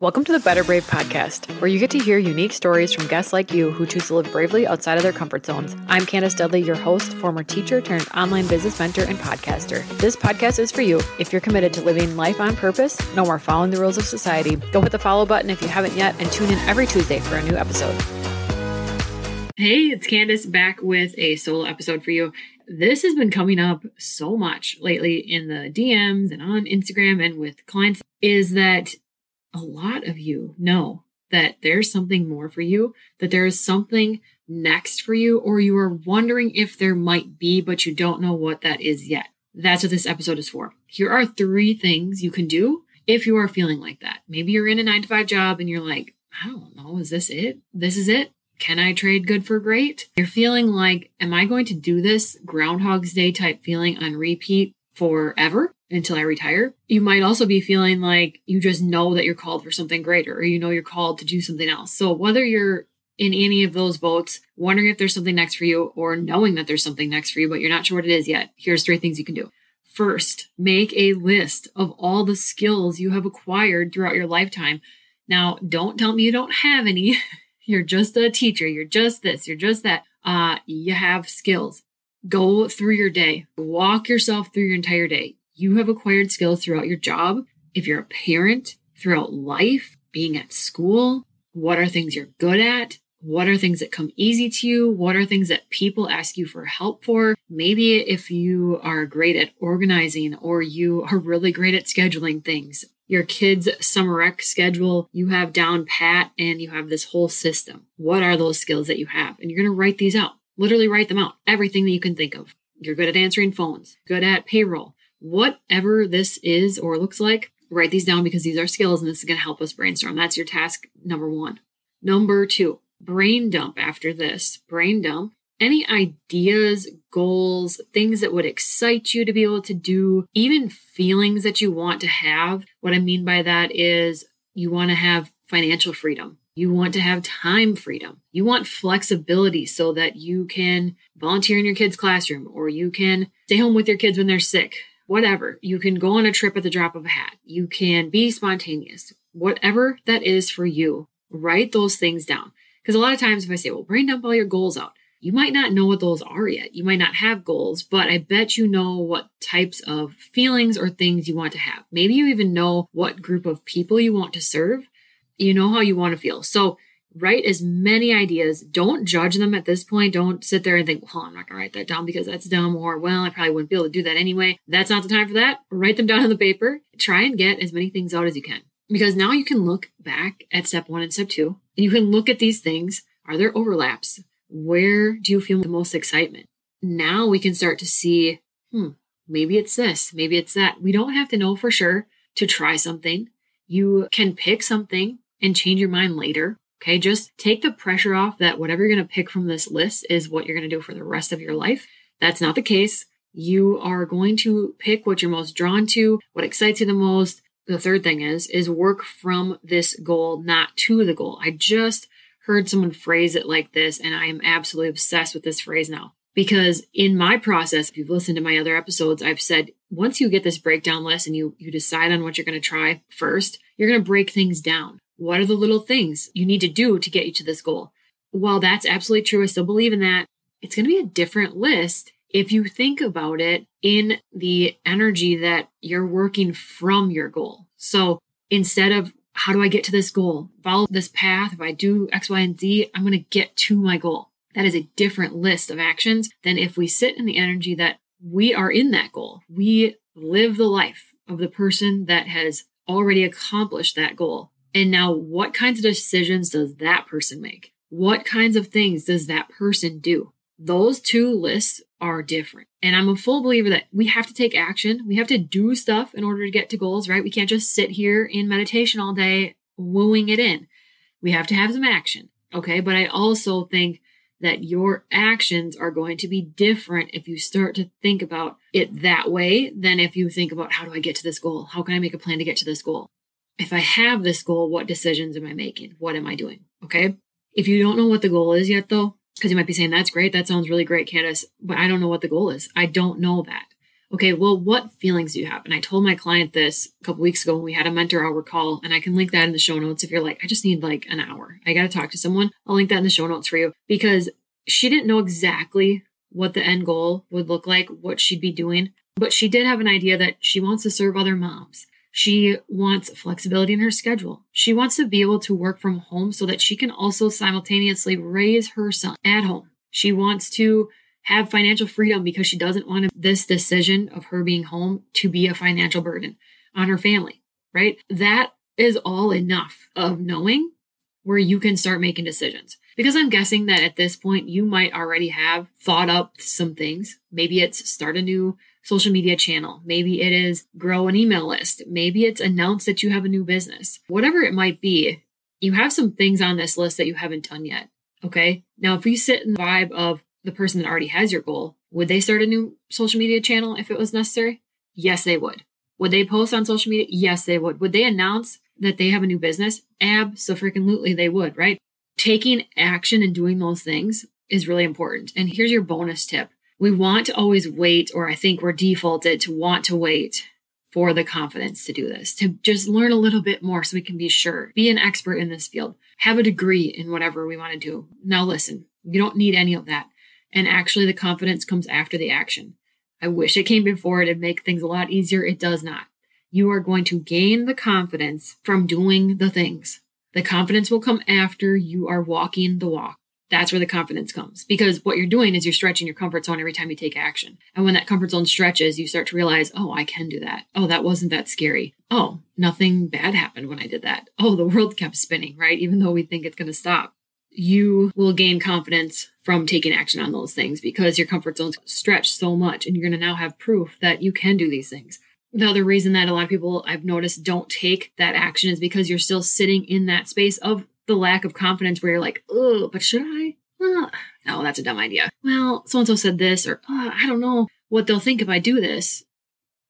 Welcome to the Better Brave podcast, where you get to hear unique stories from guests like you who choose to live bravely outside of their comfort zones. I'm Candace Dudley, your host, former teacher turned online business mentor and podcaster. This podcast is for you if you're committed to living life on purpose, no more following the rules of society. Go hit the follow button if you haven't yet, and tune in every Tuesday for a new episode. Hey, it's Candace back with a solo episode for you. This has been coming up so much lately in the DMs and on Instagram and with clients is that a lot of you know that there's something more for you, that there is something next for you, or you are wondering if there might be, but you don't know what that is yet. That's what this episode is for. Here are three things you can do if you are feeling like that. Maybe you're in a nine to five job and you're like, I don't know, is this it? This is it? Can I trade good for great? You're feeling like, am I going to do this Groundhog's Day type feeling on repeat forever? Until I retire. You might also be feeling like you just know that you're called for something greater or you know you're called to do something else. So whether you're in any of those boats, wondering if there's something next for you or knowing that there's something next for you, but you're not sure what it is yet, here's three things you can do. First, make a list of all the skills you have acquired throughout your lifetime. Now, don't tell me you don't have any. you're just a teacher. You're just this. You're just that. Uh, you have skills. Go through your day. Walk yourself through your entire day you have acquired skills throughout your job, if you're a parent, throughout life, being at school, what are things you're good at? What are things that come easy to you? What are things that people ask you for help for? Maybe if you are great at organizing or you are really great at scheduling things, your kids' summer rec schedule you have down pat and you have this whole system. What are those skills that you have? And you're going to write these out. Literally write them out. Everything that you can think of. You're good at answering phones, good at payroll, whatever this is or looks like, write these down because these are skills and this is going to help us brainstorm. That's your task number one. Number two, brain dump after this. Brain dump any ideas, goals, things that would excite you to be able to do, even feelings that you want to have. What I mean by that is you want to have financial freedom. You want to have time freedom. You want flexibility so that you can volunteer in your kids' classroom or you can stay home with your kids when they're sick whatever. You can go on a trip at the drop of a hat. You can be spontaneous. Whatever that is for you, write those things down. Because a lot of times, if I say, well, brain dump all your goals out, you might not know what those are yet. You might not have goals, but I bet you know what types of feelings or things you want to have. Maybe you even know what group of people you want to serve. You know how you want to feel. So write as many ideas. Don't judge them at this point. Don't sit there and think, well, I'm not going to write that down because that's dumb, or well, I probably wouldn't be able to do that anyway. That's not the time for that. Write them down on the paper. Try and get as many things out as you can. Because now you can look back at step one and step two, and you can look at these things. Are there overlaps? Where do you feel the most excitement? Now we can start to see, hmm, maybe it's this, maybe it's that. We don't have to know for sure to try something. You can pick something and change your mind later. Okay, just take the pressure off that whatever you're going to pick from this list is what you're going to do for the rest of your life. That's not the case. You are going to pick what you're most drawn to, what excites you the most. The third thing is is work from this goal, not to the goal. I just heard someone phrase it like this and I am absolutely obsessed with this phrase now. Because in my process, if you've listened to my other episodes, I've said once you get this breakdown list and you you decide on what you're going to try first, you're going to break things down. What are the little things you need to do to get you to this goal? While that's absolutely true, I still believe in that. It's going to be a different list if you think about it in the energy that you're working from your goal. So instead of how do I get to this goal? Follow this path. If I do X, Y, and Z, I'm going to get to my goal. That is a different list of actions than if we sit in the energy that we are in that goal. We live the life of the person that has already accomplished that goal. And now, what kinds of decisions does that person make? What kinds of things does that person do? Those two lists are different. And I'm a full believer that we have to take action. We have to do stuff in order to get to goals, right? We can't just sit here in meditation all day wooing it in. We have to have some action. Okay. But I also think that your actions are going to be different if you start to think about it that way than if you think about how do I get to this goal? How can I make a plan to get to this goal? If I have this goal, what decisions am I making? What am I doing? Okay. If you don't know what the goal is yet, though, because you might be saying, that's great. That sounds really great, Candace, but I don't know what the goal is. I don't know that. Okay, well, what feelings do you have? And I told my client this a couple weeks ago when we had a mentor hour call, and I can link that in the show notes if you're like, I just need like an hour. I got to talk to someone. I'll link that in the show notes for you because she didn't know exactly what the end goal would look like, what she'd be doing, but she did have an idea that she wants to serve other moms. She wants flexibility in her schedule. She wants to be able to work from home so that she can also simultaneously raise her son at home. She wants to have financial freedom because she doesn't want this decision of her being home to be a financial burden on her family, right? That is all enough of knowing where you can start making decisions. Because I'm guessing that at this point, you might already have thought up some things. Maybe it's start a new social media channel. Maybe it is grow an email list. Maybe it's announce that you have a new business. Whatever it might be, you have some things on this list that you haven't done yet. Okay. Now, if we sit in the vibe of the person that already has your goal, would they start a new social media channel if it was necessary? Yes, they would. Would they post on social media? Yes, they would. Would they announce that they have a new business? Absolutely, they would, right? Taking action and doing those things is really important. And here's your bonus tip. We want to always wait, or I think we're defaulted to want to wait for the confidence to do this, to just learn a little bit more so we can be sure, be an expert in this field, have a degree in whatever we want to do. Now, listen, you don't need any of that. And actually, the confidence comes after the action. I wish it came before. It'd make things a lot easier. It does not. You are going to gain the confidence from doing the things. The confidence will come after you are walking the walk. That's where the confidence comes because what you're doing is you're stretching your comfort zone every time you take action. And when that comfort zone stretches, you start to realize, oh, I can do that. Oh, that wasn't that scary. Oh, nothing bad happened when I did that. Oh, the world kept spinning, right? Even though we think it's going to stop you will gain confidence from taking action on those things because your comfort zone's stretched so much and you're going to now have proof that you can do these things. The other reason that a lot of people I've noticed don't take that action is because you're still sitting in that space of the lack of confidence where you're like, oh, but should I? no, oh, that's a dumb idea. Well, so and so said this, or oh, I don't know what they'll think if I do this.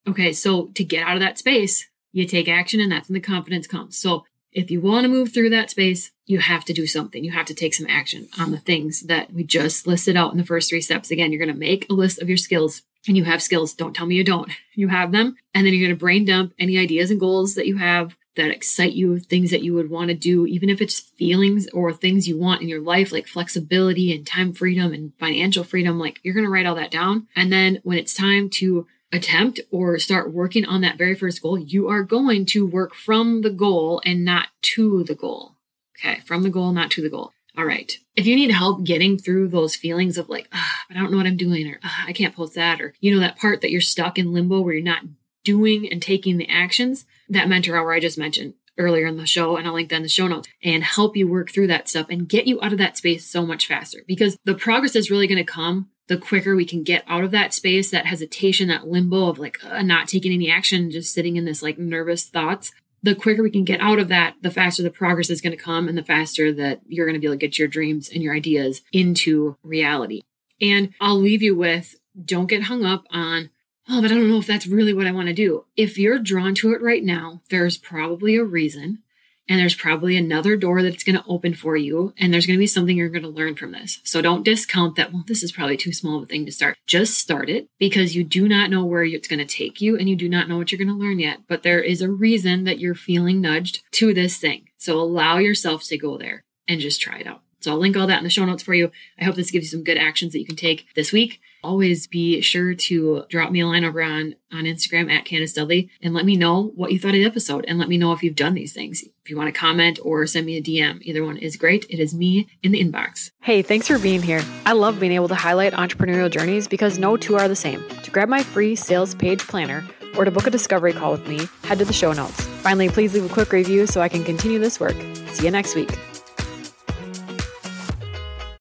Okay, so to get out of that space, you take action and that's when the confidence comes. So if you want to move through that space, you have to do something. You have to take some action on the things that we just listed out in the first three steps. Again, you're going to make a list of your skills and you have skills. Don't tell me you don't. You have them. And then you're going to brain dump any ideas and goals that you have that excite you, things that you would want to do, even if it's feelings or things you want in your life, like flexibility and time freedom and financial freedom. Like you're going to write all that down. And then when it's time to attempt or start working on that very first goal, you are going to work from the goal and not to the goal. Okay, from the goal, not to the goal. All right. If you need help getting through those feelings of like, ah, I don't know what I'm doing, or ah, I can't post that, or you know, that part that you're stuck in limbo where you're not doing and taking the actions, that mentor hour I just mentioned earlier in the show, and I'll link that in the show notes, and help you work through that stuff and get you out of that space so much faster. Because the progress is really going to come the quicker we can get out of that space, that hesitation, that limbo of like uh, not taking any action, just sitting in this like nervous thoughts, the quicker we can get out of that, the faster the progress is going to come and the faster that you're going to be able to get your dreams and your ideas into reality. And I'll leave you with don't get hung up on, oh, but I don't know if that's really what I want to do. If you're drawn to it right now, there's probably a reason and there's probably another door that's going to open for you and there's going to be something you're going to learn from this. So don't discount that well this is probably too small of a thing to start. Just start it because you do not know where it's going to take you and you do not know what you're going to learn yet but there is a reason that you're feeling nudged to this thing. So allow yourself to go there and just try it out so I'll link all that in the show notes for you. I hope this gives you some good actions that you can take this week. Always be sure to drop me a line over on, on Instagram at Candace Dudley and let me know what you thought of the episode and let me know if you've done these things. If you want to comment or send me a DM, either one is great. It is me in the inbox. Hey, thanks for being here. I love being able to highlight entrepreneurial journeys because no two are the same. To grab my free sales page planner, or to book a discovery call with me, head to the show notes. Finally, please leave a quick review so I can continue this work. See you next week.